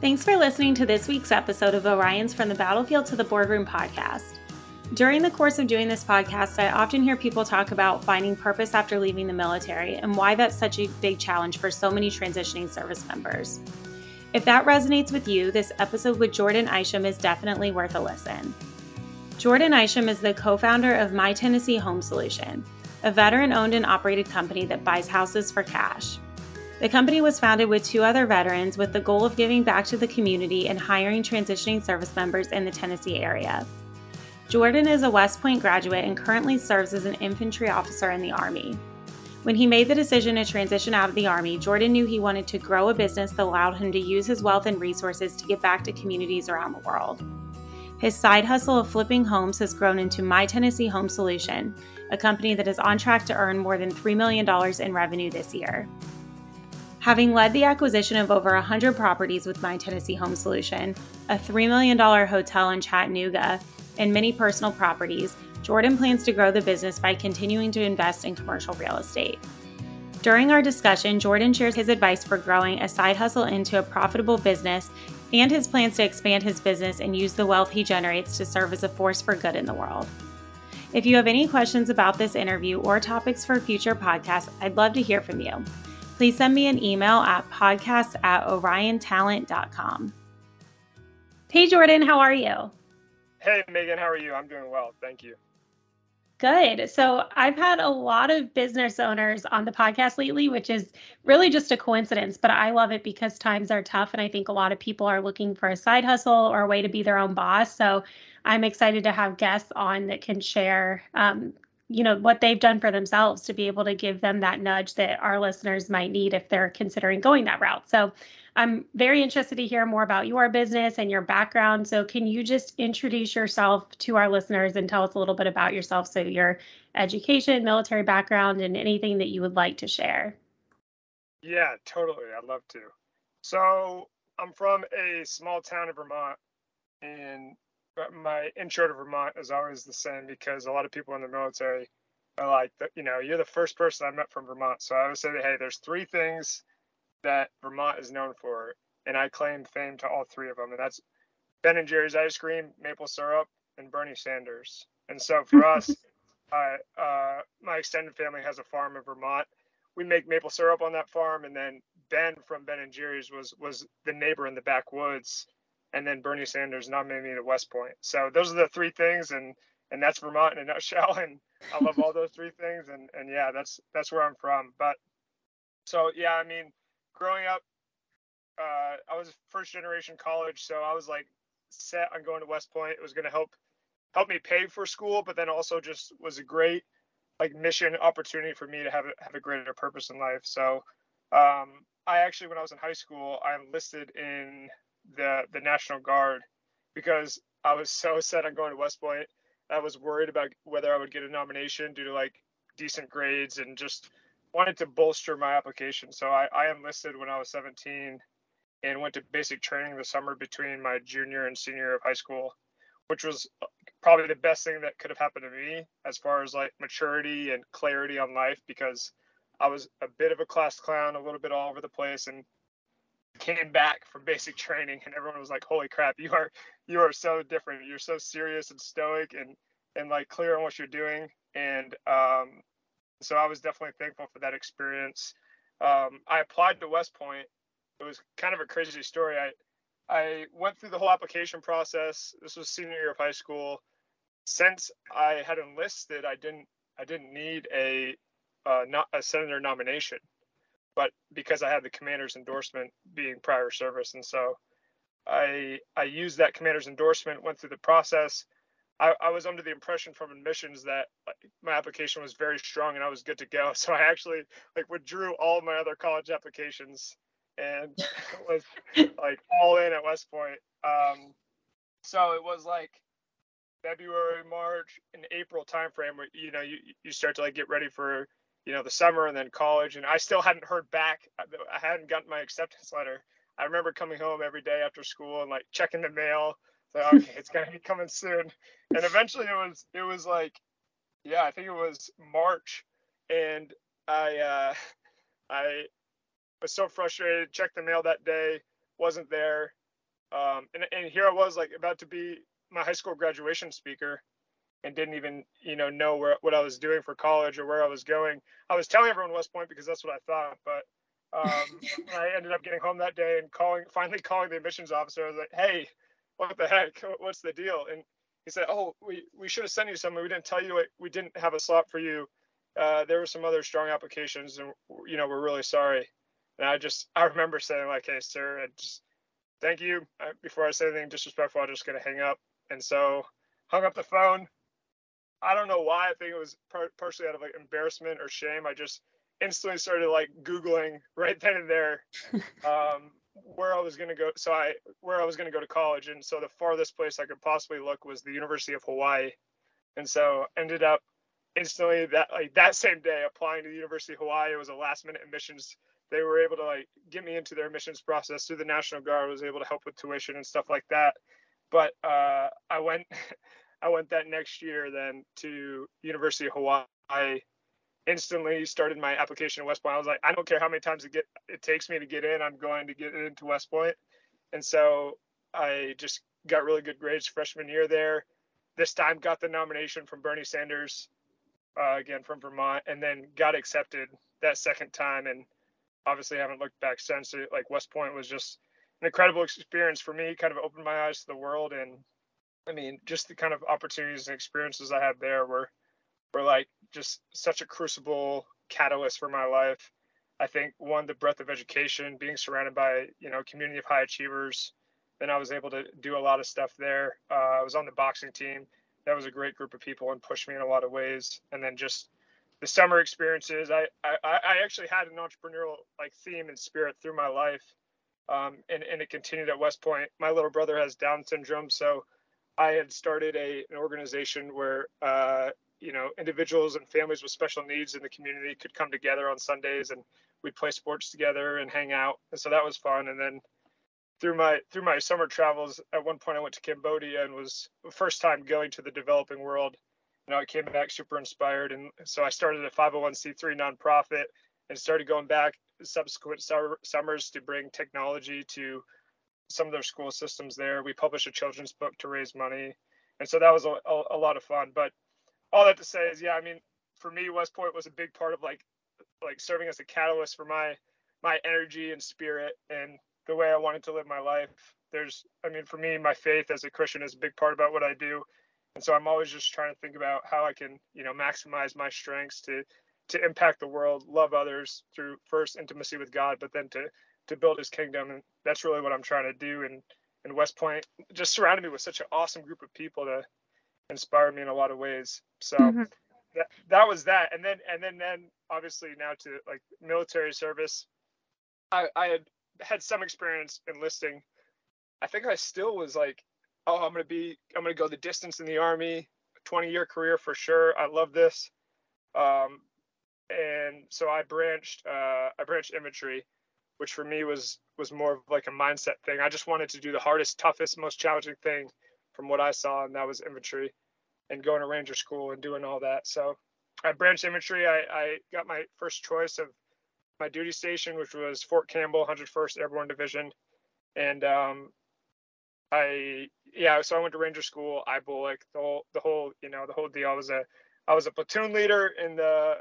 Thanks for listening to this week's episode of Orion's From the Battlefield to the Boardroom podcast. During the course of doing this podcast, I often hear people talk about finding purpose after leaving the military and why that's such a big challenge for so many transitioning service members. If that resonates with you, this episode with Jordan Isham is definitely worth a listen. Jordan Isham is the co founder of My Tennessee Home Solution, a veteran owned and operated company that buys houses for cash. The company was founded with two other veterans with the goal of giving back to the community and hiring transitioning service members in the Tennessee area. Jordan is a West Point graduate and currently serves as an infantry officer in the Army. When he made the decision to transition out of the Army, Jordan knew he wanted to grow a business that allowed him to use his wealth and resources to give back to communities around the world. His side hustle of flipping homes has grown into My Tennessee Home Solution, a company that is on track to earn more than $3 million in revenue this year. Having led the acquisition of over 100 properties with My Tennessee Home Solution, a $3 million hotel in Chattanooga, and many personal properties, Jordan plans to grow the business by continuing to invest in commercial real estate. During our discussion, Jordan shares his advice for growing a side hustle into a profitable business and his plans to expand his business and use the wealth he generates to serve as a force for good in the world. If you have any questions about this interview or topics for future podcasts, I'd love to hear from you please send me an email at podcast at oriontalent.com. Hey, Jordan, how are you? Hey, Megan, how are you? I'm doing well. Thank you. Good. So I've had a lot of business owners on the podcast lately, which is really just a coincidence, but I love it because times are tough. And I think a lot of people are looking for a side hustle or a way to be their own boss. So I'm excited to have guests on that can share um, you know what they've done for themselves to be able to give them that nudge that our listeners might need if they're considering going that route. So i'm very interested to hear more about your business and your background. So can you just introduce yourself to our listeners and tell us a little bit about yourself? So your education military background and anything that you would like to share. Yeah totally. I'd love to. So i'm from a small town in vermont and my intro to Vermont is always the same because a lot of people in the military are like, you know, you're the first person I met from Vermont. So I always say, hey, there's three things that Vermont is known for, and I claim fame to all three of them, and that's Ben and Jerry's ice cream, maple syrup, and Bernie Sanders. And so for us, uh, my extended family has a farm in Vermont. We make maple syrup on that farm, and then Ben from Ben and Jerry's was was the neighbor in the backwoods and then Bernie Sanders nominated me to West Point. So those are the three things, and and that's Vermont in a nutshell. And I love all those three things, and and yeah, that's that's where I'm from. But so yeah, I mean, growing up, uh, I was first generation college, so I was like set on going to West Point. It was going to help help me pay for school, but then also just was a great like mission opportunity for me to have a, have a greater purpose in life. So um, I actually, when I was in high school, I enlisted in the the National Guard because I was so set on going to West Point. I was worried about whether I would get a nomination due to like decent grades and just wanted to bolster my application. So I, I enlisted when I was 17 and went to basic training the summer between my junior and senior year of high school, which was uh, probably the best thing that could have happened to me as far as like maturity and clarity on life because I was a bit of a class clown, a little bit all over the place, and came back from basic training and everyone was like holy crap you are you are so different. You're so serious and stoic and and like clear on what you're doing. And um so i was definitely thankful for that experience. Um i applied to west point. It was kind of a crazy story. I i went through the whole application process. This was senior year of high school. Since i had enlisted i didn't i didn't need a uh, not a senator nomination but because I had the commander's endorsement being prior service, and so I I used that commander's endorsement, went through the process. I, I was under the impression from admissions that my application was very strong and I was good to go. So I actually like withdrew all my other college applications and was like all in at West Point. Um, so it was like February, March, and April timeframe where you know you you start to like get ready for you know the summer and then college and i still hadn't heard back. I hadn't gotten my acceptance letter. I remember coming home every day after school and like checking the mail so okay it's gonna be coming soon. And eventually it was it was like yeah i think it was march and i uh i was so frustrated checked the mail that day wasn't there. Um, and, and here I was like about to be my high school graduation speaker and didn't even, you know, know where, what I was doing for college or where I was going. I was telling everyone West Point because that's what I thought, but um, I ended up getting home that day and calling, finally calling the admissions officer. I was like, "Hey, what the heck? What's the deal?" And he said, "Oh, we we should have sent you something. We didn't tell you it. We didn't have a slot for you. Uh, there were some other strong applications, and you know, we're really sorry." And I just, I remember saying like, "Hey, sir, I just thank you." I, before I say anything disrespectful, I'm just gonna hang up. And so hung up the phone. I don't know why. I think it was par- partially out of like embarrassment or shame. I just instantly started like googling right then and there um, where I was going to go. So I where I was going to go to college, and so the farthest place I could possibly look was the University of Hawaii, and so ended up instantly that like that same day applying to the University of Hawaii. It was a last minute admissions. They were able to like get me into their admissions process through the National Guard. I was able to help with tuition and stuff like that. But uh, I went. I went that next year then to University of Hawaii instantly started my application at West Point. I was like, I don't care how many times it get it takes me to get in, I'm going to get into West Point. And so I just got really good grades freshman year there. This time got the nomination from Bernie Sanders, uh, again from Vermont, and then got accepted that second time. And obviously haven't looked back since. Like West Point was just an incredible experience for me. Kind of opened my eyes to the world, and I mean, just the kind of opportunities and experiences I had there were were like just such a crucible catalyst for my life. I think one, the breadth of education, being surrounded by you know community of high achievers. Then I was able to do a lot of stuff there. Uh, I was on the boxing team. That was a great group of people and pushed me in a lot of ways. And then just the summer experiences. I I, I actually had an entrepreneurial like theme and spirit through my life, um, and and it continued at West Point. My little brother has Down syndrome, so I had started a an organization where uh, you know individuals and families with special needs in the community could come together on Sundays and we'd play sports together and hang out. And so that was fun. And then through my through my summer travels at one point I went to Cambodia and was first time going to the developing world. You know I came back super inspired. And so I started a 501c3 nonprofit and started going back subsequent summers to bring technology to some of their school systems there. We published a children's book to raise money. And so that was a, a, a lot of fun. But all that to say is, yeah, I mean, for me, West Point was a big part of like like serving as a catalyst for my my energy and spirit and the way I wanted to live my life. There's, I mean, for me, my faith as a Christian is a big part about what I do, and so I'm always just trying to think about how I can, you know, maximize my strengths to to impact the world, love others through first intimacy with God, but then to to build His kingdom, and that's really what I'm trying to do. And and West Point just surrounded me with such an awesome group of people to inspired me in a lot of ways. So mm-hmm. that that was that, and then and then then obviously now to like military service, I I had had some experience enlisting. I think I still was like, oh, I'm gonna be I'm gonna go the distance in the army, 20 year career for sure. I love this. Um, and so I branched uh, I branched infantry, which for me was was more of like a mindset thing. I just wanted to do the hardest, toughest, most challenging thing from what I saw, and that was infantry and going to ranger school and doing all that. So I branched Infantry, I, I got my first choice of my duty station, which was Fort Campbell, 101st Airborne Division. And um, I, yeah, so I went to Ranger School, I like the whole, the whole, you know, the whole deal. I was a, I was a platoon leader in the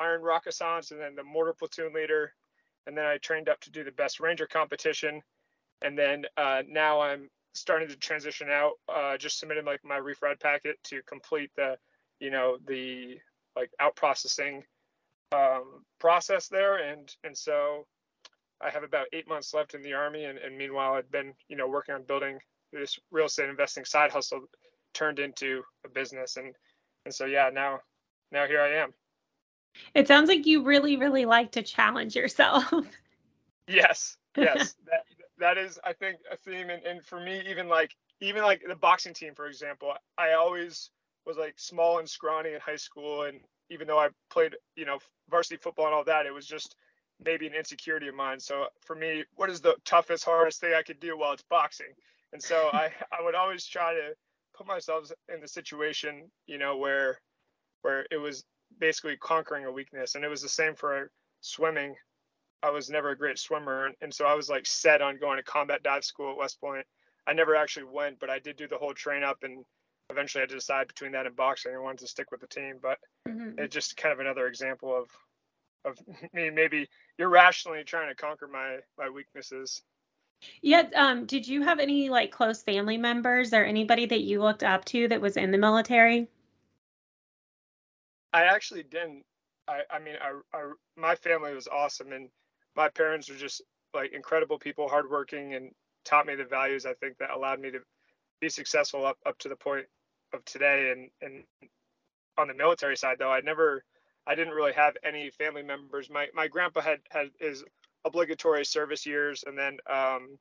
Iron Rakkasans and then the mortar platoon leader. And then I trained up to do the best Ranger competition. And then uh, now I'm starting to transition out. Uh, just submitted like my refrad packet to complete the, you know, the like out processing um, process there, and and so I have about eight months left in the army, and, and meanwhile I've been you know working on building this real estate investing side hustle turned into a business, and and so yeah now now here I am. It sounds like you really really like to challenge yourself. yes, yes, that, that is i think a theme and, and for me even like even like the boxing team for example i always was like small and scrawny in high school and even though i played you know varsity football and all that it was just maybe an insecurity of mine. So for me what is the toughest hardest thing i could do? While it's boxing. And so i i would always try to put myself in the situation you know where where it was basically conquering a weakness and it was the same for swimming I was never a great swimmer, and so I was like set on going to combat dive school at West Point. I never actually went, but I did do the whole train up and eventually I had to decide between that and boxing. I wanted to stick with the team, but mm-hmm. it's just kind of another example of of me maybe irrationally trying to conquer my my weaknesses. Yeah. Um, did you have any like close family members or anybody that you looked up to that was in the military? I actually didn't. I, I mean, I, I, my family was awesome, and my parents were just like incredible people, hardworking, and taught me the values I think that allowed me to be successful up up to the point of today. And and on the military side, though, I never, I didn't really have any family members. My my grandpa had had his obligatory service years, and then um,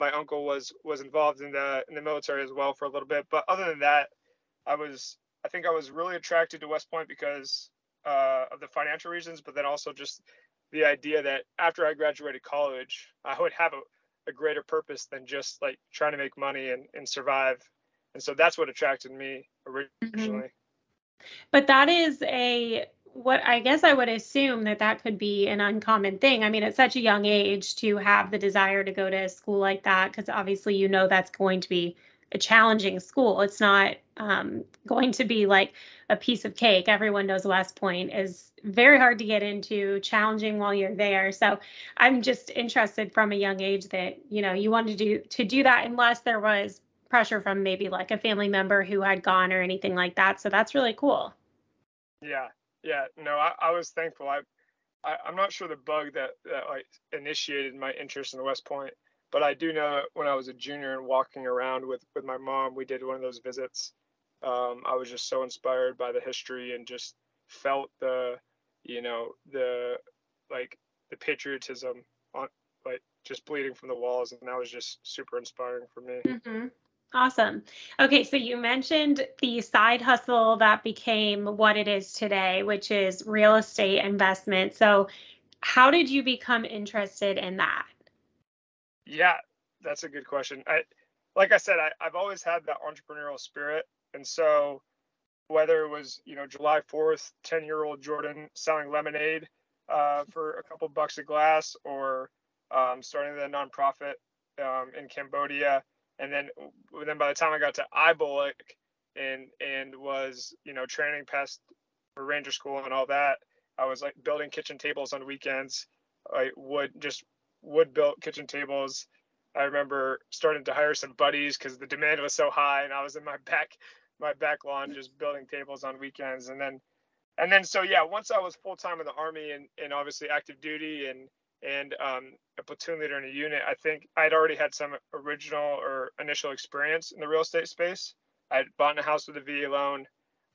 my uncle was was involved in the in the military as well for a little bit. But other than that, I was I think I was really attracted to West Point because uh, of the financial reasons, but then also just the idea that after I graduated college, I would have a, a greater purpose than just like trying to make money and, and survive. And so that's what attracted me mm-hmm. originally. Mm-hmm. But that is a what I guess I would assume that that could be an uncommon thing. I mean, at such a young age to have the desire to go to a school like that, because obviously you know that's going to be a challenging school. It's not um, going to be like a piece of cake. Everyone knows West Point is very hard to get into, challenging while you're there. So I'm just interested from a young age that you know you wanted to do to do that unless there was pressure from maybe like a family member who had gone or anything like that. So that's really cool. Yeah, yeah. No, I, I was thankful. I, I am not sure the bug that that like initiated my interest in West Point but I do know when I was a junior and walking around with with my mom, we did one of those visits. Um, I was just so inspired by the history and just felt the, you know, the like the patriotism on like just bleeding from the walls, and that was just super inspiring for me. Mm-hmm. Awesome. Okay, so you mentioned the side hustle that became what it is today, which is real estate investment. So, how did you become interested in that? Yeah, that's a good question. I, like I said, I, I've always had that entrepreneurial spirit, and so whether it was you know July 4th, 10 year old Jordan selling lemonade uh, for a couple bucks a glass, or um, starting the nonprofit um, in Cambodia, and then then by the time I got to IBOLC and and was you know training past Ranger School and all that, I was like building kitchen tables on weekends. I would just wood built kitchen tables. I remember starting to hire some buddies because the demand was so high, and I was in my back my back lawn just building tables on weekends, and then and then so yeah, once I was full time in the army and and obviously active duty and and um, a platoon leader in a unit, I think I'd already had some original or initial experience in the real estate space. I'd bought a house with a VA loan.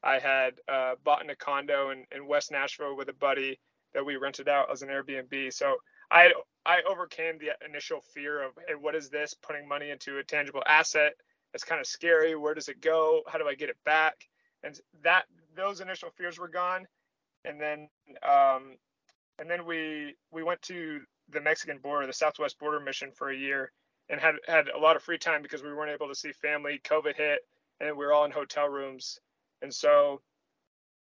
I had uh, bought in a condo in, in West Nashville with a buddy that we rented out as an Airbnb. So I I overcame the initial fear of hey, what is this? Putting money into a tangible asset. It's kind of scary. Where does it go? How do I get it back? And that those initial fears were gone. And then um, and then we we went to the Mexican border, the Southwest Border Mission for a year, and had had a lot of free time because we weren't able to see family. COVID hit, and we were all in hotel rooms. And so,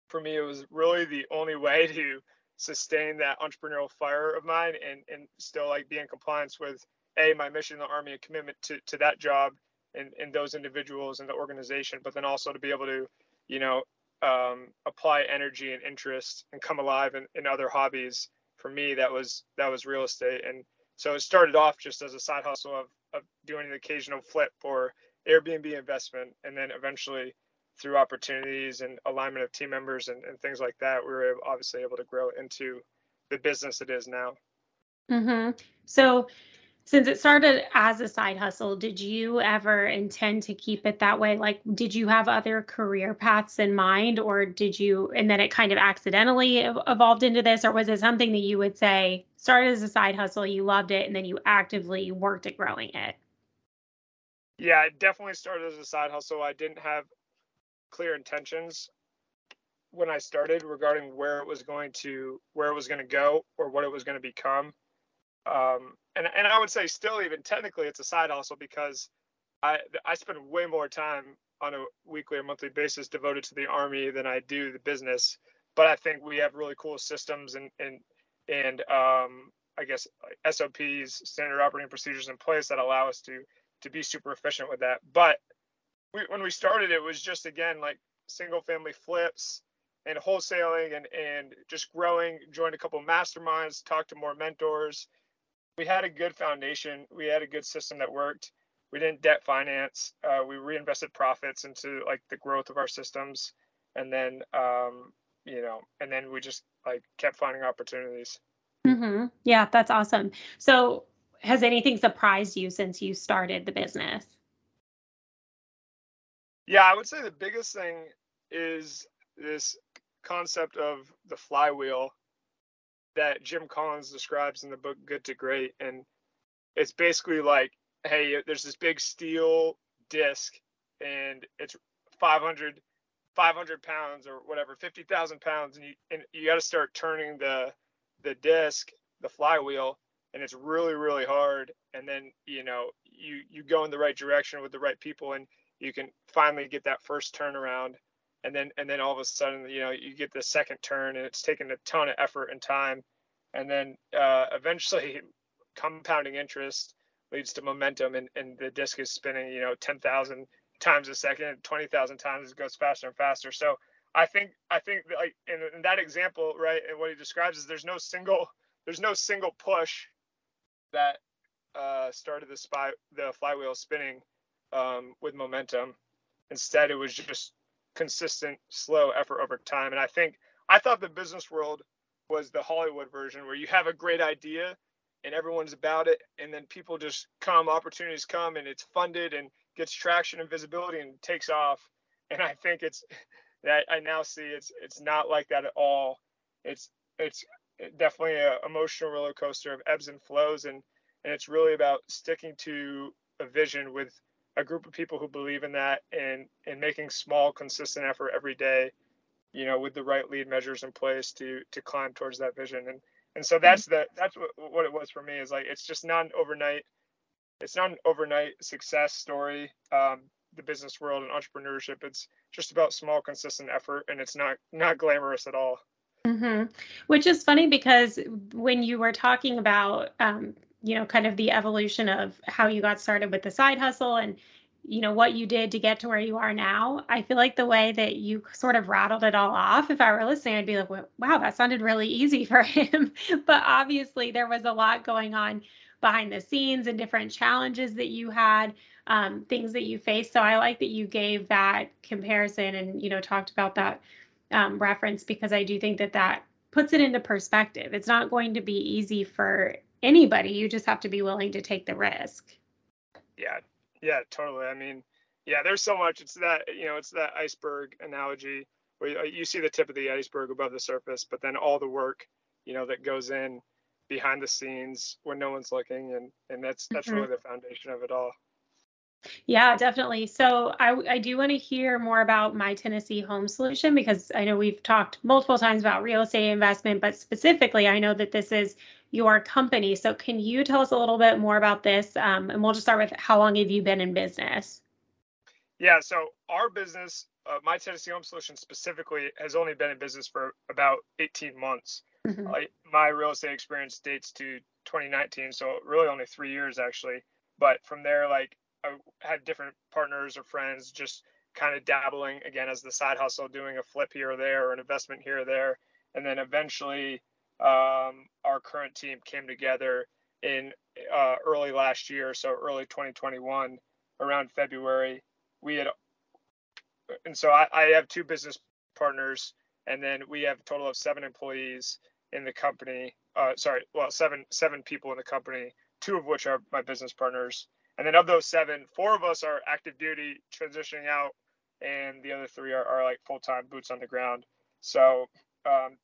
for me, it was really the only way to sustain that entrepreneurial fire of mine and and still like be in compliance with a my mission in the army and commitment to to that job and and those individuals and the organization but then also to be able to you know um, apply energy and interest and come alive in, in other hobbies. For me that was that was real estate. And so it started off just as a side hustle of, of doing an occasional flip or airbnb investment and then eventually through opportunities and alignment of team members and, and things like that, we were obviously able to grow into the business it is now. Mm-hmm. So, since it started as a side hustle, did you ever intend to keep it that way? Like, did you have other career paths in mind, or did you, and then it kind of accidentally evolved into this, or was it something that you would say started as a side hustle, you loved it, and then you actively worked at growing it? Yeah, it definitely started as a side hustle. I didn't have clear intentions when I started regarding where it was going to where it was going to go or what it was going to become. Um, and and I would say still even technically it's a side hustle because I I spend way more time on a weekly or monthly basis devoted to the army than I do the business. But I think we have really cool systems and and and um, I guess SOPs, standard operating procedures in place that allow us to to be super efficient with that. But we, when we started, it was just again like single family flips and wholesaling and and just growing. Joined a couple masterminds, talked to more mentors. We had a good foundation. We had a good system that worked. We didn't debt finance. Uh, we reinvested profits into like the growth of our systems, and then um, you know, and then we just like kept finding opportunities. Mm-hmm. Yeah, that's awesome. So, has anything surprised you since you started the business? Yeah, I would say the biggest thing is this concept of the flywheel that Jim Collins describes in the book Good to Great. And it's basically like, hey, there's this big steel disc and it's 500, 500 pounds or whatever, 50,000 pounds. And you, and you got to start turning the, the disc, the flywheel, and it's really, really hard. And then, you know, you, you go in the right direction with the right people and you can finally get that first turnaround and then and then all of a sudden you know you get the second turn and it's taken a ton of effort and time. And then uh, eventually compounding interest leads to momentum and, and the disc is spinning you know 10,000 times a second 20,000 times it goes faster and faster. So I think I think like in, in that example right and what he describes is there's no single there's no single push that uh, started the spy the flywheel spinning um, with momentum. Instead, it was just consistent, slow effort over time. And I think I thought the business world was the Hollywood version where you have a great idea and everyone's about it, and then people just come, opportunities come, and it's funded and gets traction and visibility and takes off. And I think it's that I now see it's it's not like that at all. It's it's definitely an emotional roller coaster of ebbs and flows, and and it's really about sticking to a vision with a group of people who believe in that and and making small consistent effort every day you know with the right lead measures in place to to climb towards that vision. And and so that's the that's what, what it was for me is like it's just not an overnight it's not an overnight success story um, the business world and entrepreneurship. It's just about small consistent effort and it's not not glamorous at all. Mm-hmm. which is funny because when you were talking about um, you know, kind of the evolution of how you got started with the side hustle and, you know, what you did to get to where you are now. I feel like the way that you sort of rattled it all off, if I were listening, I'd be like, wow, that sounded really easy for him. but obviously, there was a lot going on behind the scenes and different challenges that you had, um, things that you faced. So I like that you gave that comparison and, you know, talked about that um, reference because I do think that that puts it into perspective. It's not going to be easy for anybody. You just have to be willing to take the risk. Yeah, yeah, totally. I mean, yeah, there's so much. It's that you know, it's that iceberg analogy where you see the tip of the iceberg above the surface, but then all the work, you know, that goes in behind the scenes when no one's looking, and and that's that's mm-hmm. really the foundation of it all. Yeah, definitely. So I, I do want to hear more about my Tennessee home solution because I know we've talked multiple times about real estate investment, but specifically, I know that this is your company. So can you tell us a little bit more about this? Um, and we'll just start with how long have you been in business? Yeah, so our business, uh, My Tennessee Home Solution specifically, has only been in business for about 18 months. Mm-hmm. Uh, my real estate experience dates to 2019, so really only three years actually. But from there, like I had different partners or friends just kind of dabbling again as the side hustle, doing a flip here or there or an investment here or there. And then eventually um, our current team came together in uh, early last year, so early 2021, around February. We had, and so I, I have two business partners, and then we have a total of seven employees in the company. Uh, sorry, well, seven seven people in the company, two of which are my business partners. And then of those seven, four of us are active duty, transitioning out, and the other three are, are like full time boots on the ground. So um,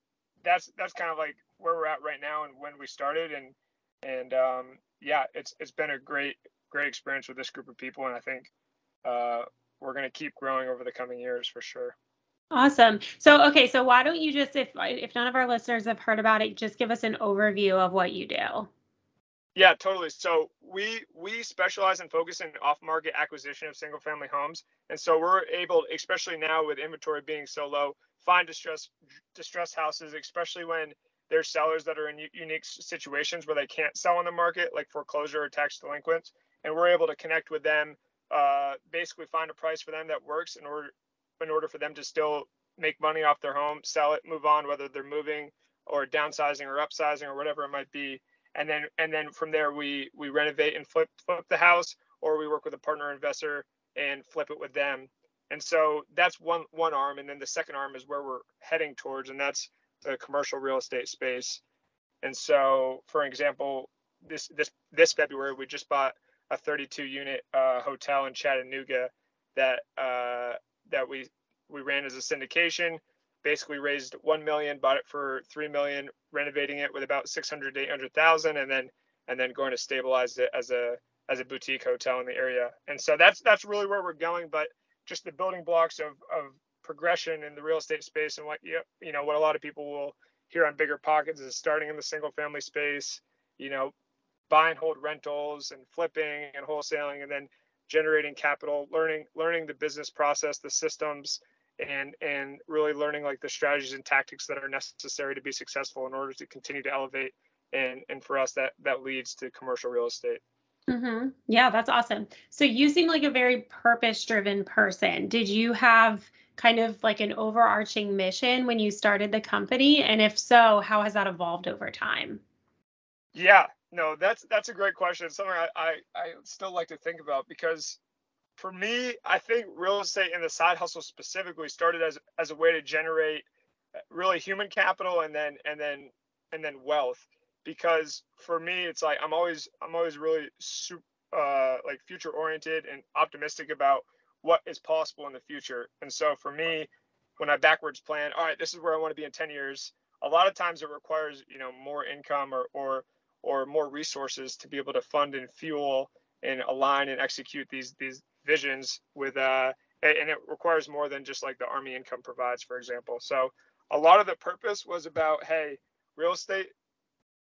that's that's kind of like where we're at right now and when we started. And and um, yeah it's it's been a great great experience with this group of people. And i think uh, we're going to keep growing over the coming years for sure. Awesome. So okay so why don't you just if if none of our listeners have heard about it just give us an overview of what you do. Yeah totally. So we we specialize and focus in focusing off market acquisition of single family homes. And so we're able especially now with inventory being so low find distress distress houses, especially when there's sellers that are in unique situations where they can't sell on the market, like foreclosure or tax delinquents, and we're able to connect with them, uh, basically find a price for them that works in order in order for them to still make money off their home, sell it, move on, whether they're moving or downsizing or upsizing or whatever it might be. And then and then from there we we renovate and flip flip the house, or we work with a partner investor and flip it with them. And so that's one one arm, and then the second arm is where we're heading towards, and that's the commercial real estate space. And so, for example, this this this February we just bought a 32 unit uh, hotel in Chattanooga that uh, that we we ran as a syndication. Basically raised one million, bought it for three million, renovating it with about 600 to 800,000, and then and then going to stabilize it as a as a boutique hotel in the area. And so that's that's really where we're going. But just the building blocks of of progression in the real estate space and what you you know what a lot of people will hear on BiggerPockets is starting in the single family space you know buy and hold rentals and flipping and wholesaling and then generating capital learning learning the business process the systems and and really learning like the strategies and tactics that are necessary to be successful in order to continue to elevate and and for us that that leads to commercial real estate mm-hmm. yeah that's awesome so you seem like a very purpose driven person did you have kind of like an overarching mission when you started the company? And if so, how has that evolved over time? Yeah, no, that's that's a great question. It's something I, I, I still like to think about because for me, I think real estate and the side hustle specifically started as as a way to generate uh, really human capital and then and then and then wealth. Because for me, it's like I'm always I'm always really super uh, like future oriented and optimistic about what is possible in the future. And so for me, when I backwards plan, all right, this is where I want to be in 10 years. A lot of times it requires, you know, more income or or or more resources to be able to fund and fuel and align and execute these these visions with uh and it requires more than just like the army income provides for example so a lot of the purpose was about hey real estate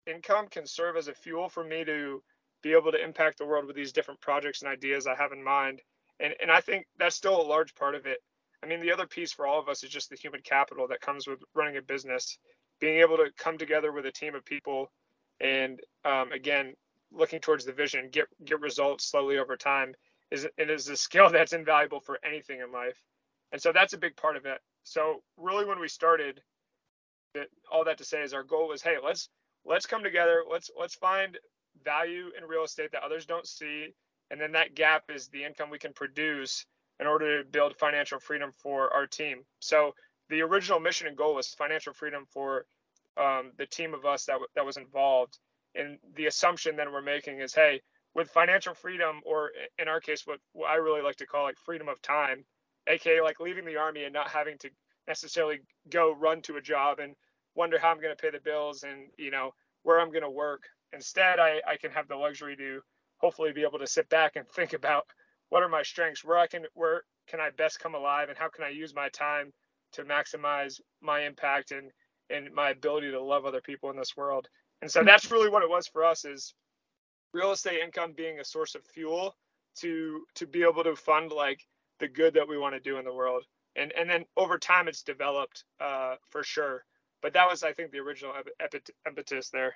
income can serve as a fuel for me to be able to impact the world with these different projects and ideas i have in mind and and I think that's still a large part of it. I mean, the other piece for all of us is just the human capital that comes with running a business, being able to come together with a team of people, and um, again, looking towards the vision, get get results slowly over time is it is a skill that's invaluable for anything in life, and so that's a big part of it. So really, when we started, that all that to say is our goal was, hey, let's let's come together, let's let's find value in real estate that others don't see and then that gap is the income we can produce in order to build financial freedom for our team. So the original mission and goal was financial freedom for um, the team of us that, w- that was involved. And the assumption that we're making is, hey, with financial freedom, or in our case, what, what I really like to call like freedom of time, aka like leaving the army and not having to necessarily go run to a job and wonder how I'm going to pay the bills and you know where I'm going to work. Instead, I, I can have the luxury to hopefully be able to sit back and think about what are my strengths, where I can where can I best come alive, and how can I use my time to maximize my impact and and my ability to love other people in this world. And so that's really what it was for us is real estate income being a source of fuel to to be able to fund like the good that we want to do in the world. And and then over time it's developed uh, for sure. But that was I think the original impetus there.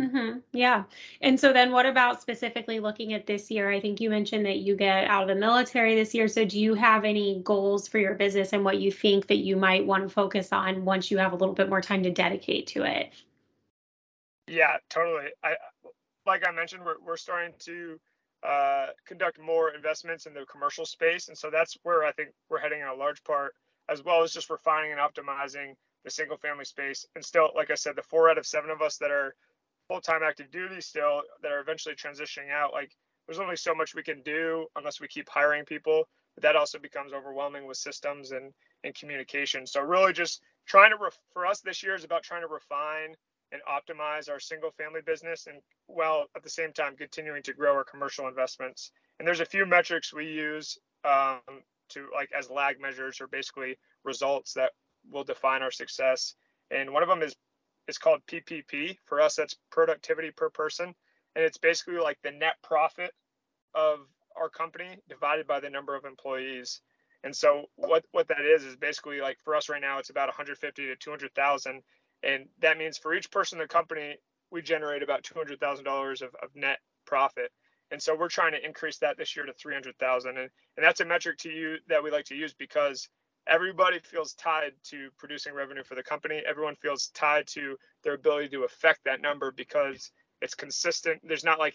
Mm-hmm. Yeah. And so then what about specifically looking at this year? I think you mentioned that you get out of the military this year. So do you have any goals for your business and what you think that you might want to focus on once you have a little bit more time to dedicate to it? Yeah, totally. I like I mentioned, we're we're starting to uh, conduct more investments in the commercial space, and so that's where I think we're heading in a large part, as well as just refining and optimizing the single family space. And still, like I said, the four out of seven of us that are full-time active duty still that are eventually transitioning out like there's only so much we can do unless we keep hiring people. But that also becomes overwhelming with systems and and communication. So really just trying to ref- for us this year is about trying to refine and optimize our single family business and while at the same time continuing to grow our commercial investments. And there's a few metrics we use um, to like as lag measures or basically results that will define our success and one of them is it's called PPP. For us, that's productivity per person. And it's basically like the net profit of our company divided by the number of employees. And so what, what that is is basically like for us right now, it's about 150 to 200,000. and that means for each person in the company, we generate about two hundred thousand dollars of of net profit. And so we're trying to increase that this year to three hundred thousand, and and that's a metric to you that we like to use because everybody feels tied to producing revenue for the company. Everyone feels tied to their ability to affect that number because it's consistent. There's not like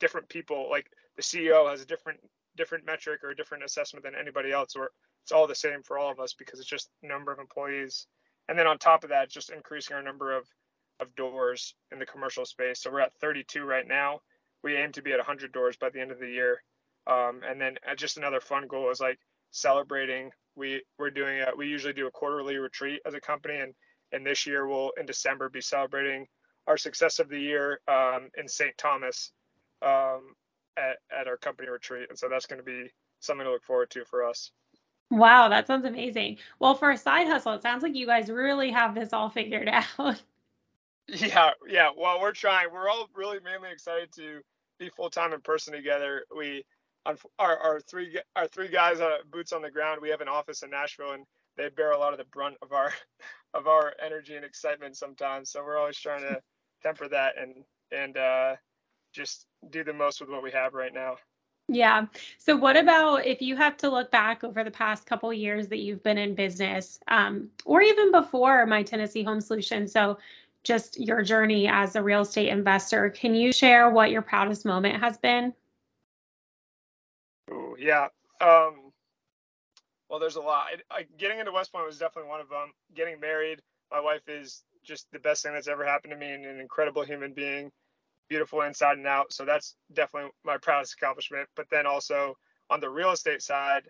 different people like the CEO has a different different metric or a different assessment than anybody else or it's all the same for all of us because it's just number of employees. And then on top of that, just increasing our number of of doors in the commercial space. So we're at 32 right now. We aim to be at 100 doors by the end of the year. Um, and then uh, just another fun goal is like celebrating. We we're doing a, we usually do a quarterly retreat as a company, and and this year we'll in December be celebrating our success of the year um, in St. Thomas um, at, at our company retreat. And so that's going to be something to look forward to for us. Wow, that sounds amazing. Well, for a side hustle, it sounds like you guys really have this all figured out. Yeah, yeah. Well, we're trying. We're all really mainly excited to be full time in person together. We, our, our three our three guys, uh, boots on the ground. We have an office in Nashville, and they bear a lot of the brunt of our of our energy and excitement sometimes. So we're always trying to temper that and and uh, just do the most with what we have right now. Yeah. So, what about if you have to look back over the past couple years that you've been in business, um, or even before My Tennessee Home Solution? So, just your journey as a real estate investor. Can you share what your proudest moment has been? Yeah. Um, well, there's a lot. I, I, getting into West Point was definitely one of them. Getting married, my wife is just the best thing that's ever happened to me and an incredible human being, beautiful inside and out. So that's definitely my proudest accomplishment. But then also on the real estate side,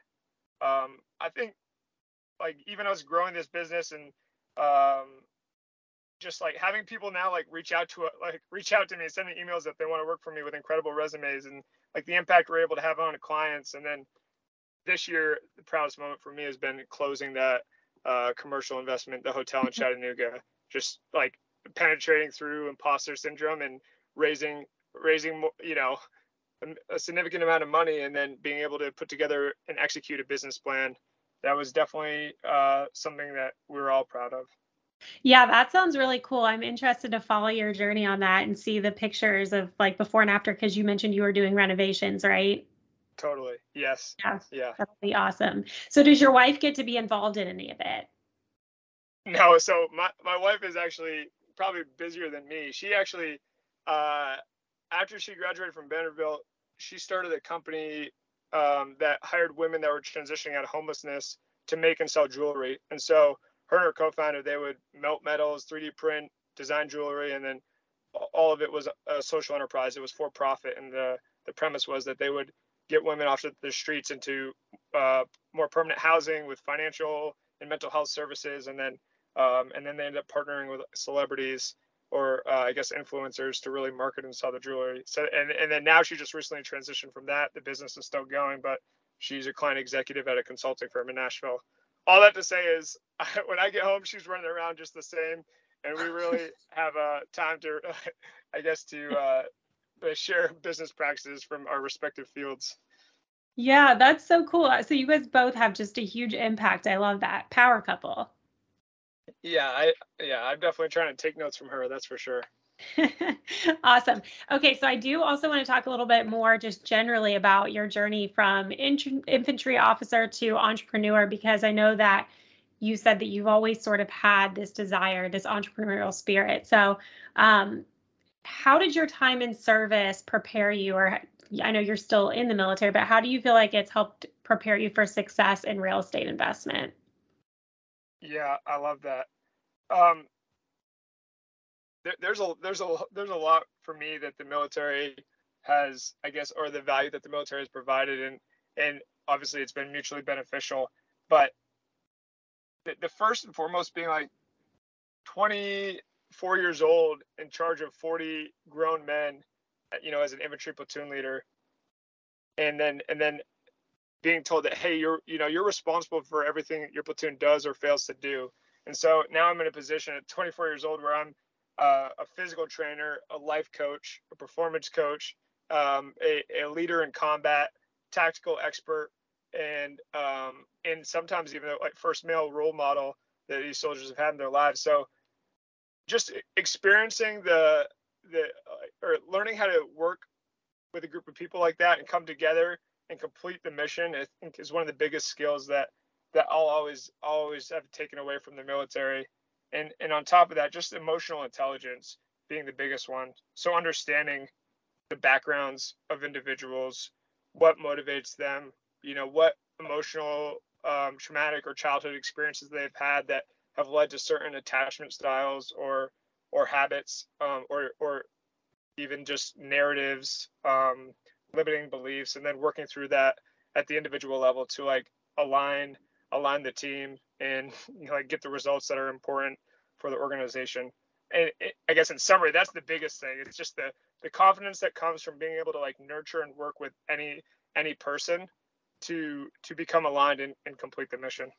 um, I think like even us growing this business and um, just like having people now like reach out to like reach out to me and send me emails that they want to work for me with incredible resumes and like the impact we're able to have on clients. And then this year the proudest moment for me has been closing that uh, commercial investment the hotel in chattanooga just like penetrating through imposter syndrome and raising raising you know a significant amount of money and then being able to put together and execute a business plan. That was definitely uh, something that we are all proud of yeah, that sounds really cool. I'm interested to follow your journey on that and see the pictures of like before and after because you mentioned you were doing renovations, right? Totally. Yes. Yeah. Yeah. That'll be awesome. So does your wife get to be involved in any of it? No, so my, my wife is actually probably busier than me. She actually uh after she graduated from Vanderbilt, she started a company um, that hired women that were transitioning out of homelessness to make and sell jewelry. And so her and her co-founder they would melt metals 3d print design jewelry and then all of it was a social enterprise it was for profit and the the premise was that they would get women off the streets into uh, more permanent housing with financial and mental health services and then um, and then they ended up partnering with celebrities or uh, I guess influencers to really market and sell the jewelry. So and and then now she just recently transitioned from that. The business is still going, but she's a client executive at a consulting firm in Nashville all that to say is when I get home, she's running around just the same, and we really have uh, time to, I guess, to uh, share business practices from our respective fields. Yeah, that's so cool. So you guys both have just a huge impact. I love that power couple. Yeah, I yeah, I'm definitely trying to take notes from her. That's for sure. awesome. Okay, so I do also want to talk a little bit more just generally about your journey from infantry officer to entrepreneur because I know that you said that you've always sort of had this desire, this entrepreneurial spirit. So, um, how did your time in service prepare you, or I know you're still in the military, but how do you feel like it's helped prepare you for success in real estate investment? Yeah, I love that. Um, there, there's a there's a there's a lot for me that the military has, I guess, or the value that the military has provided, and and obviously it's been mutually beneficial. But the, the first and foremost being like 24 years old in charge of 40 grown men, you know, as an infantry platoon leader, and then and then being told that hey, you're you know you're responsible for everything your platoon does or fails to do. And so now I'm in a position at 24 years old where I'm uh, a physical trainer, a life coach, a performance coach, um, a, a, leader in combat, tactical expert, and um, and sometimes even like first male role model that these soldiers have had in their lives. So just experiencing the the uh, or learning how to work with a group of people like that and come together and complete the mission i think is one of the biggest skills that that i'll always always have taken away from the military and and on top of that just emotional intelligence being the biggest one. So understanding the backgrounds of individuals what motivates them you know what emotional um, traumatic or childhood experiences they've had that have led to certain attachment styles or or habits um, or or even just narratives um, limiting beliefs and then working through that at the individual level to like align align the team and you know, like get the results that are important for the organization and it, i guess in summary that's the biggest thing it's just the the confidence that comes from being able to like nurture and work with any any person to to become aligned and, and complete the mission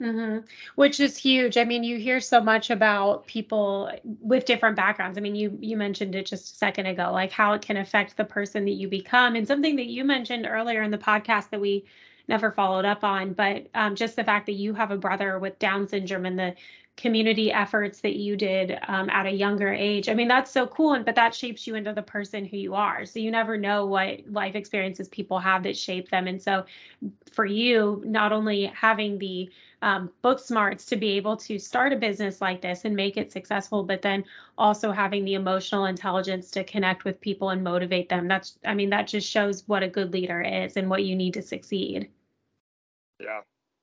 Mm-hmm. Which is huge. I mean, you hear so much about people with different backgrounds. I mean, you you mentioned it just a second ago, like how it can affect the person that you become, and something that you mentioned earlier in the podcast that we never followed up on, but um, just the fact that you have a brother with Down syndrome and the community efforts that you did um, at a younger age. I mean, that's so cool, and but that shapes you into the person who you are. So you never know what life experiences people have that shape them. And so, for you, not only having the um, book smarts to be able to start a business like this and make it successful, but then also having the emotional intelligence to connect with people and motivate them. That's, I mean, that just shows what a good leader is and what you need to succeed. Yeah.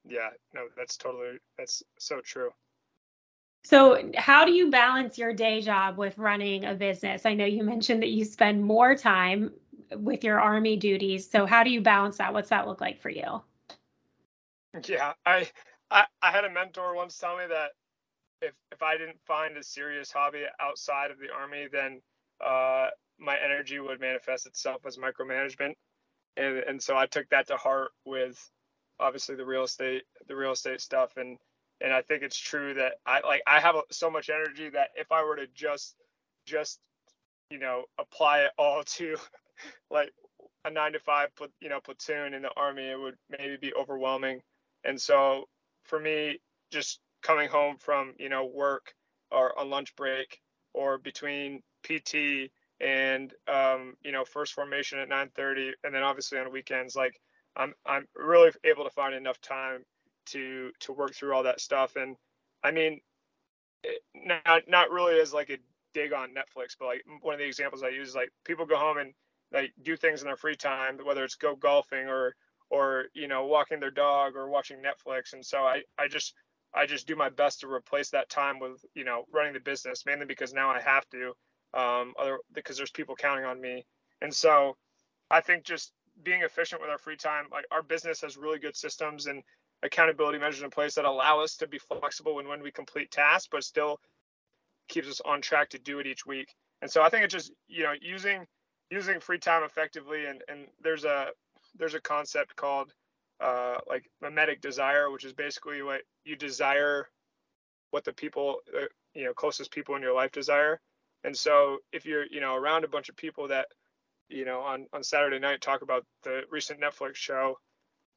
Yeah. No, that's totally, that's so true. So, how do you balance your day job with running a business? I know you mentioned that you spend more time with your army duties. So, how do you balance that? What's that look like for you? Yeah, I I, I had a mentor once tell me that if if I didn't find a serious hobby outside of the army, then uh, my energy would manifest itself as micromanagement, and and so I took that to heart with obviously the real estate the real estate stuff and and I think it's true that I like I have so much energy that if I were to just just you know apply it all to like a nine to five you know platoon in the army it would maybe be overwhelming. And so for me just coming home from you know work or on lunch break or between pt and um, you know first formation at 9:30 and then obviously on weekends like I'm I'm really able to find enough time to to work through all that stuff. And I mean, not not really as like a dig on Netflix, but like one of the examples I use is like people go home and like do things in their free time, whether it's go golfing or or you know walking their dog or watching Netflix. And so I I just I just do my best to replace that time with you know running the business, mainly because now I have to, um, other because there's people counting on me. And so I think just being efficient with our free time, like our business has really good systems and accountability measures in place that allow us to be flexible when when we complete tasks, but still keeps us on track to do it each week. And so I think it's just you know using using free time effectively, and and there's a there's a concept called uh, like mimetic desire, which is basically what you desire what the people uh, you know closest people in your life desire. And so if you're you know around a bunch of people that you know on on Saturday night talk about the recent Netflix show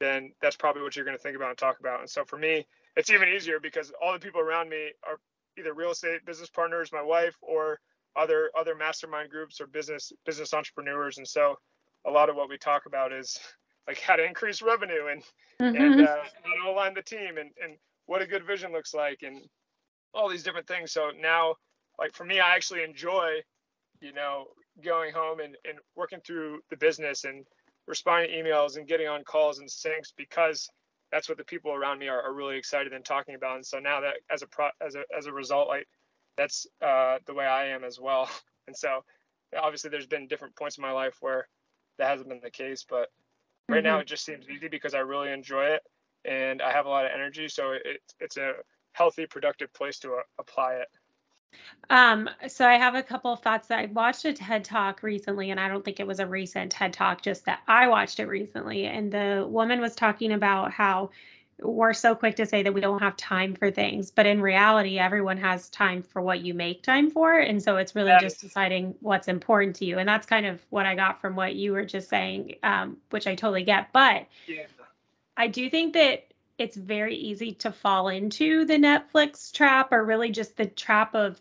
then that's probably what you're going to think about and talk about. And so for me, it's even easier because all the people around me are either real estate business partners, my wife, or other other mastermind groups or business business entrepreneurs. And so a lot of what we talk about is like how to increase revenue and mm-hmm. and uh, you know align the team and and what a good vision looks like and all these different things. So now, like for me, I actually enjoy, you know, going home and, and working through the business and responding to emails and getting on calls and syncs because that's what the people around me are, are really excited and talking about. And so now that as a pro, as a as a result, like that's uh, the way I am as well. And so obviously there's been different points in my life where that hasn't been the case, but right mm-hmm. now it just seems easy because I really enjoy it and I have a lot of energy. So it, it's a healthy, productive place to uh, apply it. Um, so I have a couple of thoughts. I watched a TED talk recently, and I don't think it was a recent TED talk, just that I watched it recently. And the woman was talking about how we're so quick to say that we don't have time for things, but in reality, everyone has time for what you make time for. And so it's really just deciding what's important to you. And that's kind of what I got from what you were just saying, um, which I totally get. But yeah. I do think that it's very easy to fall into the Netflix trap or really just the trap of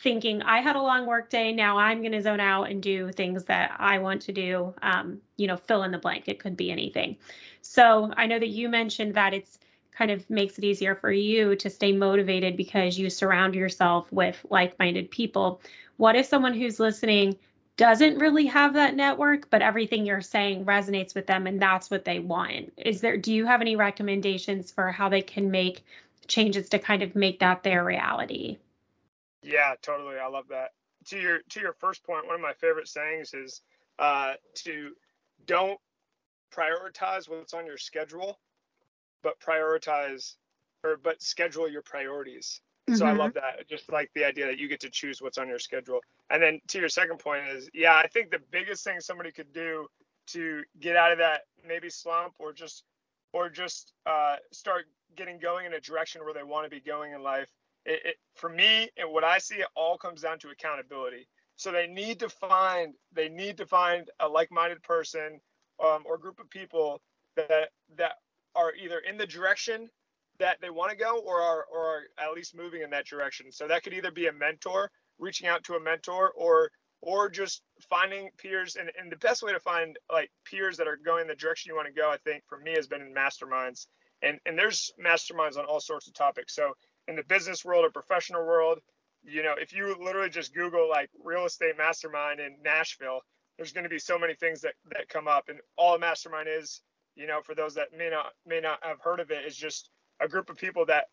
thinking I had a long work day. Now I'm going to zone out and do things that I want to do. Um, you know, fill in the blank. It could be anything. So I know that you mentioned that it's kind of makes it easier for you to stay motivated because you surround yourself with like-minded people. What if someone who's listening doesn't really have that network, but everything you're saying resonates with them and that's what they want? Is there do you have any recommendations for how they can make changes to kind of make that their reality? Yeah, totally. I love that. To your to your first point, one of my favorite sayings is uh, to don't prioritize what's on your schedule, but prioritize or but schedule your priorities. Mm-hmm. So I mm-hmm. love that. Just like the idea that you get to choose what's on your schedule. And then to your second point is, yeah, I think the biggest thing somebody could do to get out of that maybe slump or just or just uh, start getting going in a direction where they want to be going in life it, it, for me and what I see, it all comes down to accountability. So they need to find they need to find a like-minded person um, or group of people that that are either in the direction that they want to go or are or are at least moving in that direction. So that could either be a mentor, reaching out to a mentor, or or just finding peers and, and the best way to find like peers that are going the direction you want to go, I think for me has been in masterminds. And and there's masterminds on all sorts of topics. So in the business world or professional world, you know, if you literally just Google like real estate mastermind in Nashville, there's going to be so many things that, that come up. And all a mastermind is, you know, for those that may not may not have heard of it, is just a group of people that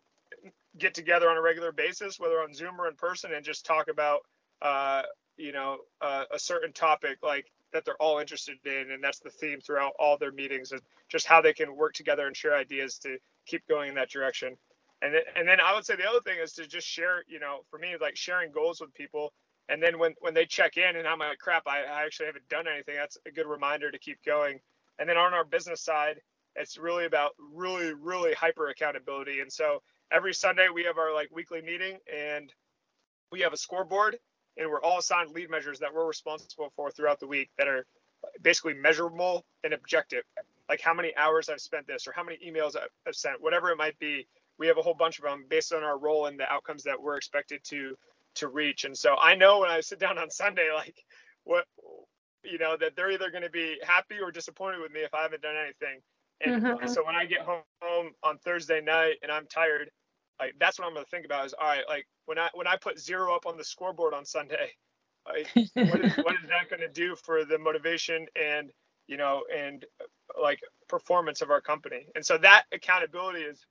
get together on a regular basis, whether on Zoom or in person, and just talk about, uh, you know, uh, a certain topic like that they're all interested in, and that's the theme throughout all their meetings, and just how they can work together and share ideas to keep going in that direction and then, and then I would say the other thing is to just share, you know, for me, like sharing goals with people. And then when, when they check in and I'm like, crap, I, I actually haven't done anything. That's a good reminder to keep going. And then on our business side, it's really about really, really hyper accountability. And so every Sunday we have our like weekly meeting and we have a scoreboard and we're all assigned lead measures that we're responsible for throughout the week that are basically measurable and objective. Like how many hours I've spent this or how many emails I've sent, whatever it might be we have a whole bunch of them based on our role and the outcomes that we're expected to to reach. And so I know when I sit down on Sunday, like what you know, that they're either going to be happy or disappointed with me if I haven't done anything. And mm-hmm. so when I get home, on Thursday night and I'm tired, like that's what I'm to think about is all right, like when I when I put zero up on the scoreboard on Sunday, like, what, is, what is that going to do for the motivation and you know and like performance of our company? And so that accountability is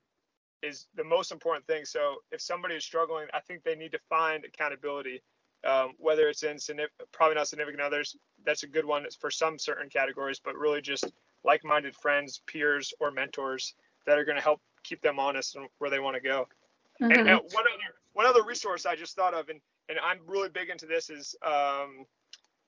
is the most important thing. So if somebody is struggling, I think they need to find accountability, um, whether it's in probably not significant others. That's a good one for some certain categories, but really just like-minded friends, peers, or mentors that are going to help keep them honest and where they want to go. Mm-hmm. And, and, one other one other resource I just thought of, and and I'm really big into this is. Um,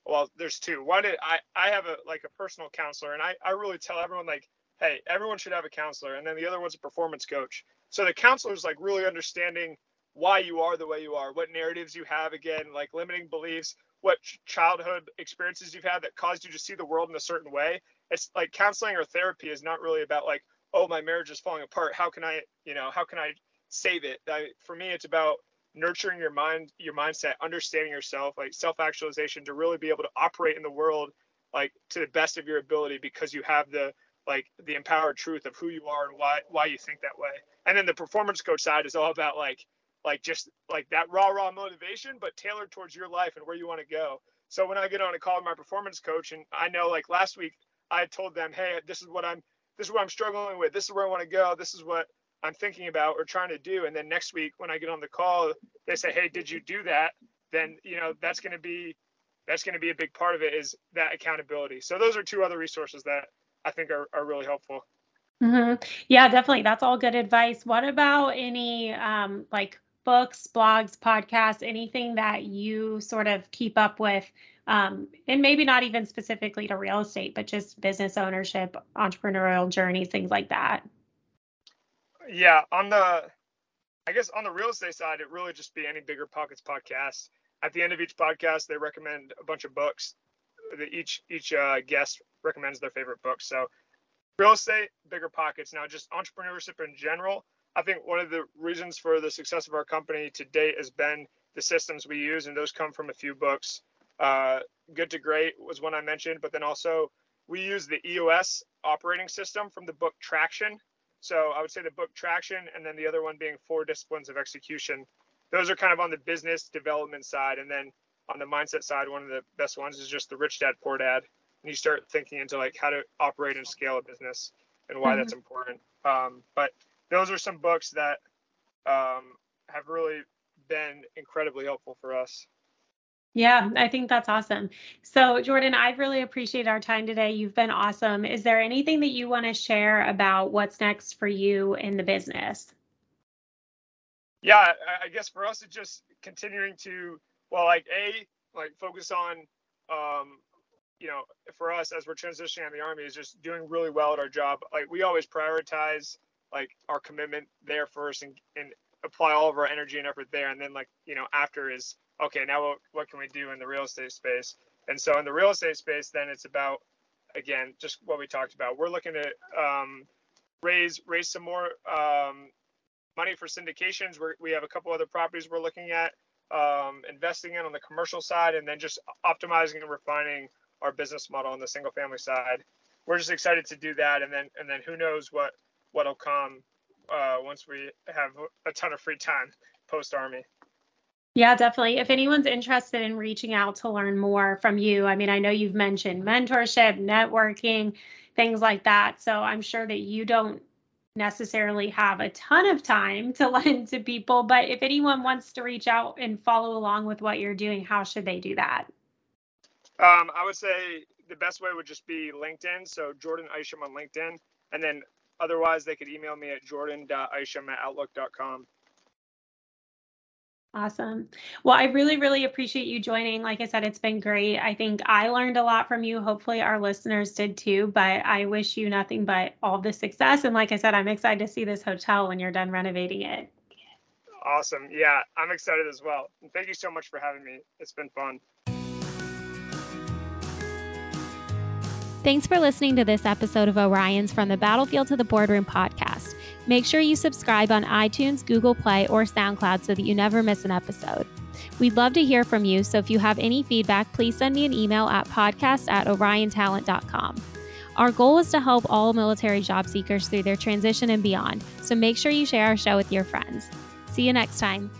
well, there's two. One, I I have a like a personal counselor, and I I really tell everyone like, hey, everyone should have a counselor, and then the other one's a performance coach. So the counselor is like really understanding why you are the way you are, what narratives you have, again, like limiting beliefs, what childhood experiences you've had that caused you to see the world in a certain way. It's like counseling or therapy is not really about like, oh, my marriage is falling apart. How can I, you know, how can I save it? I, for me, it's about nurturing your mind, your mindset, understanding yourself, like self-actualization to really be able to operate in the world like to the best of your ability because you have the like the empowered truth of who you are and why why you think that way and then the performance coach side is all about like like just like that raw raw motivation but tailored towards your life and where you want to go so when i get on a call with my performance coach and i know like last week i told them hey this is what i'm this is what i'm struggling with this is where i want to go this is what i'm thinking about or trying to do and then next week when i get on the call they say hey did you do that then you know that's going to be that's going to be a big part of it is that accountability so those are two other resources that i think are, are really helpful hmm Yeah, definitely. That's all good advice. What about any um, like books, blogs, podcasts, anything that you sort of keep up with? Um, and maybe not even specifically to real estate, but just business ownership, entrepreneurial journeys, things like that. Yeah, on the, I guess on the real estate side, it really just be any BiggerPockets podcast. At the end of each podcast, they recommend a bunch of books. That Each each uh, guest recommends their favorite book. So real estate, BiggerPockets. Now, just entrepreneurship in general. I think one of the reasons for the success of our company to date has been the systems we use, and those come from a few books. Uh, Good to Great was one I mentioned, but then also we use the EOS operating system from the book Traction. So I would say the book Traction, and then the other one being Four Disciplines of Execution. Those are kind of on the business development side, and then on the mindset side, one of the best ones is just the Rich Dad Poor Dad. And you start thinking into like how to operate and scale a business and why mm-hmm. that's important. Um, but those are some books that um, have really been incredibly helpful for us. Yeah, I think that's awesome. So, Jordan, I really appreciate our time today. You've been awesome. Is there anything that you want to share about what's next for you in the business? Yeah, I guess for us, it's just continuing to, well, like, A, like focus on, um, you know, for us as we're transitioning in the Army, is just doing really well at our job. Like, we always prioritize like our commitment there first and, and apply all of our energy and effort there. And then, like, you know, after is, okay, now what, what can we do in the real estate space? And so in the real estate space, then it's about again just what we talked about. We're looking to um, raise raise some more um, money for syndications. We're, we have a couple other properties we're looking at um, investing in on the commercial side, and then just optimizing and refining our business model on the single family side. We're just excited to do that, and then and then who knows what what'll come uh, once we have a ton of free time post army. Yeah, definitely. If anyone's interested in reaching out to learn more from you, I mean, I know you've mentioned mentorship, networking, things like that. So I'm sure that you don't necessarily have a ton of time to lend to people, but if anyone wants to reach out and follow along with what you're doing, how should they do that? Um, I would say the best way would just be LinkedIn. So Jordan Isham on LinkedIn. And then otherwise, they could email me at jordan.isham at outlook.com. Awesome. Well, I really, really appreciate you joining. Like I said, it's been great. I think I learned a lot from you. Hopefully, our listeners did too. But I wish you nothing but all the success. And like I said, I'm excited to see this hotel when you're done renovating it. Awesome. Yeah, I'm excited as well. And thank you so much for having me. It's been fun. Thanks for listening to this episode of Orion's From the Battlefield to the Boardroom podcast. Make sure you subscribe on iTunes, Google Play, or SoundCloud so that you never miss an episode. We'd love to hear from you, so if you have any feedback, please send me an email at podcast at oriontalent.com. Our goal is to help all military job seekers through their transition and beyond, so make sure you share our show with your friends. See you next time.